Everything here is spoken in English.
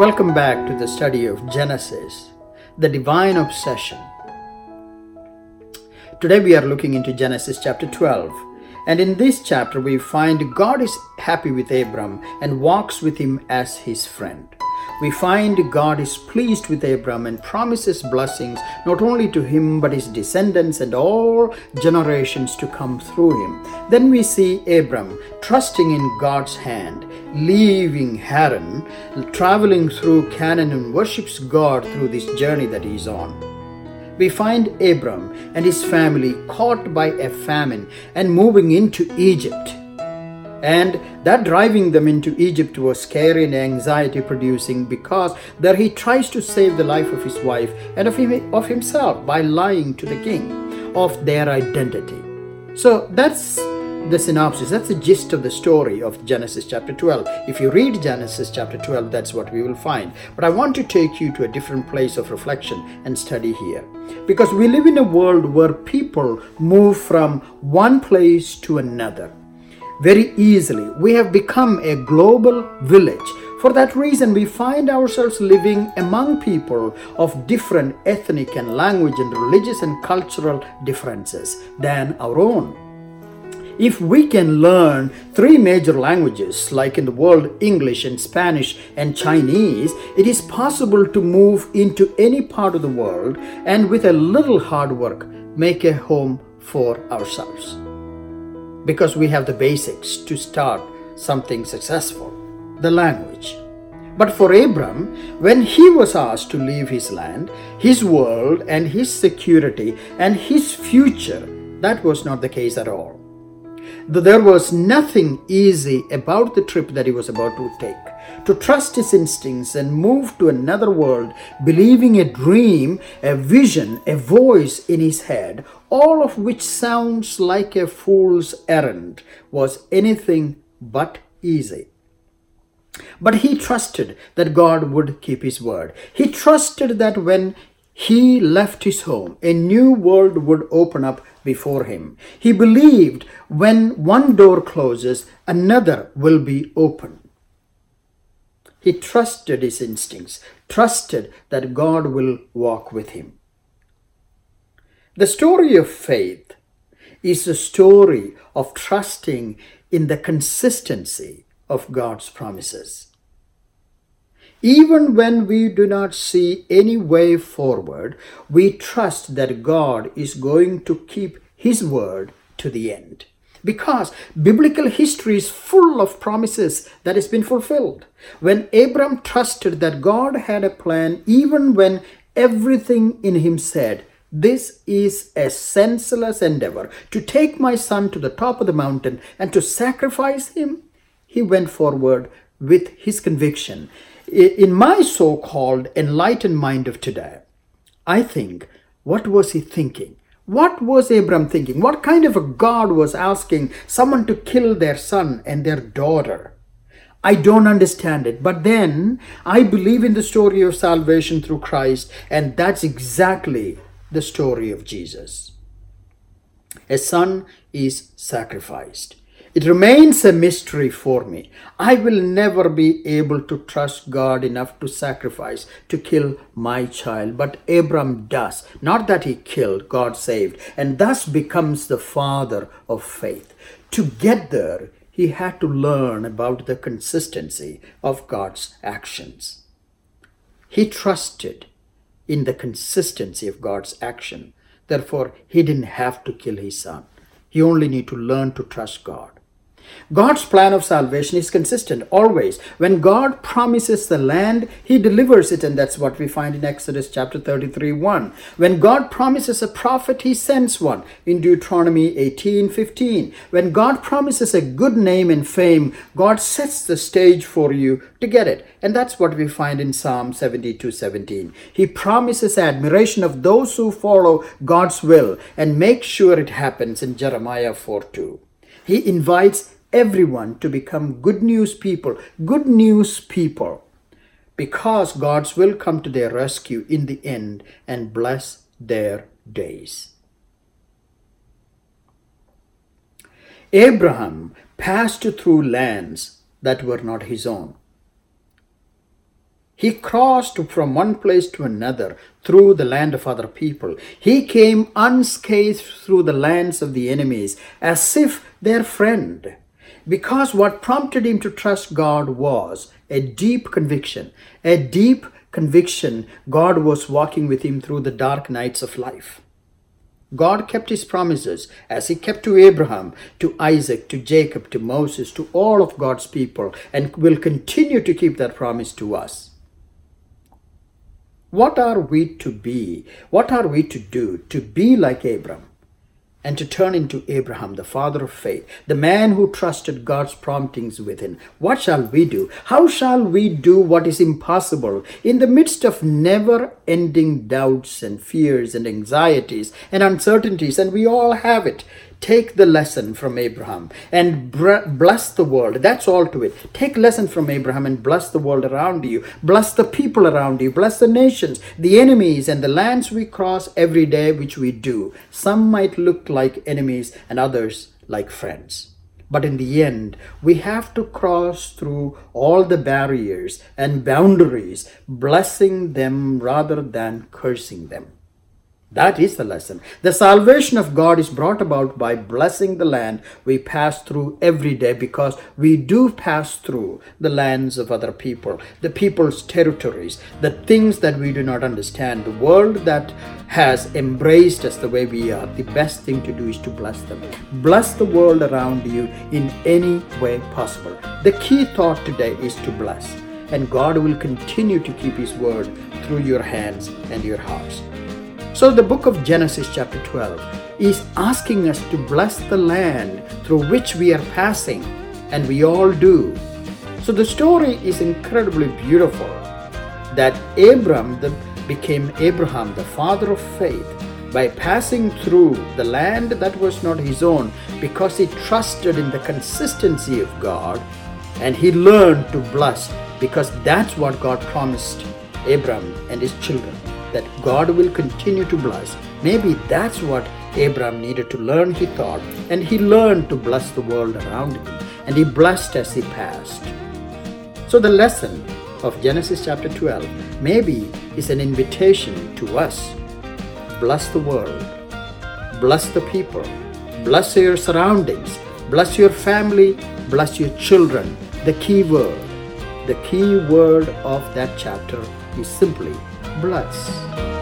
Welcome back to the study of Genesis, the divine obsession. Today we are looking into Genesis chapter 12. And in this chapter, we find God is happy with Abram and walks with him as his friend. We find God is pleased with Abram and promises blessings not only to him but his descendants and all generations to come through him. Then we see Abram trusting in God's hand, leaving Haran, traveling through Canaan and worships God through this journey that he is on we find Abram and his family caught by a famine and moving into Egypt. And that driving them into Egypt was scary and anxiety producing because there he tries to save the life of his wife and of, him, of himself by lying to the king of their identity. So that's the synopsis. That's the gist of the story of Genesis chapter 12. If you read Genesis chapter 12, that's what we will find. But I want to take you to a different place of reflection and study here. Because we live in a world where people move from one place to another very easily. We have become a global village. For that reason, we find ourselves living among people of different ethnic and language and religious and cultural differences than our own. If we can learn three major languages, like in the world English and Spanish and Chinese, it is possible to move into any part of the world and with a little hard work make a home for ourselves. Because we have the basics to start something successful the language. But for Abram, when he was asked to leave his land, his world, and his security and his future, that was not the case at all. There was nothing easy about the trip that he was about to take. To trust his instincts and move to another world, believing a dream, a vision, a voice in his head, all of which sounds like a fool's errand, was anything but easy. But he trusted that God would keep his word. He trusted that when he left his home, a new world would open up before him. He believed when one door closes, another will be open. He trusted his instincts, trusted that God will walk with him. The story of faith is a story of trusting in the consistency of God's promises. Even when we do not see any way forward, we trust that God is going to keep His word to the end. Because biblical history is full of promises that has been fulfilled. When Abram trusted that God had a plan, even when everything in him said, This is a senseless endeavor to take my son to the top of the mountain and to sacrifice him, he went forward with his conviction in my so called enlightened mind of today, I think, what was he thinking? What was Abram thinking? What kind of a God was asking someone to kill their son and their daughter? I don't understand it. But then I believe in the story of salvation through Christ, and that's exactly the story of Jesus. A son is sacrificed. It remains a mystery for me. I will never be able to trust God enough to sacrifice, to kill my child. But Abram does. Not that he killed, God saved, and thus becomes the father of faith. To get there, he had to learn about the consistency of God's actions. He trusted in the consistency of God's action. Therefore, he didn't have to kill his son. He only need to learn to trust God. God's plan of salvation is consistent always. When God promises the land, He delivers it, and that's what we find in Exodus chapter 33 1. When God promises a prophet, He sends one in Deuteronomy 18 15. When God promises a good name and fame, God sets the stage for you to get it. And that's what we find in Psalm 72 17. He promises admiration of those who follow God's will and make sure it happens in Jeremiah 4 2. He invites everyone to become good news people, good news people, because God's will come to their rescue in the end and bless their days. Abraham passed through lands that were not his own. He crossed from one place to another through the land of other people. He came unscathed through the lands of the enemies as if their friend. Because what prompted him to trust God was a deep conviction, a deep conviction God was walking with him through the dark nights of life. God kept his promises as he kept to Abraham, to Isaac, to Jacob, to Moses, to all of God's people, and will continue to keep that promise to us. What are we to be? What are we to do to be like Abram and to turn into Abraham, the father of faith, the man who trusted God's promptings within? What shall we do? How shall we do what is impossible in the midst of never ending doubts and fears and anxieties and uncertainties? And we all have it. Take the lesson from Abraham and bless the world. That's all to it. Take lesson from Abraham and bless the world around you. Bless the people around you. Bless the nations, the enemies, and the lands we cross every day, which we do. Some might look like enemies and others like friends. But in the end, we have to cross through all the barriers and boundaries, blessing them rather than cursing them. That is the lesson. The salvation of God is brought about by blessing the land we pass through every day because we do pass through the lands of other people, the people's territories, the things that we do not understand, the world that has embraced us the way we are. The best thing to do is to bless them. Bless the world around you in any way possible. The key thought today is to bless, and God will continue to keep His word through your hands and your hearts. So, the book of Genesis, chapter 12, is asking us to bless the land through which we are passing, and we all do. So, the story is incredibly beautiful that Abram the, became Abraham, the father of faith, by passing through the land that was not his own because he trusted in the consistency of God and he learned to bless because that's what God promised Abram and his children that God will continue to bless. Maybe that's what Abraham needed to learn, he thought, and he learned to bless the world around him, and he blessed as he passed. So, the lesson of Genesis chapter 12 maybe is an invitation to us. Bless the world, bless the people, bless your surroundings, bless your family, bless your children. The key word, the key word of that chapter is simply bless.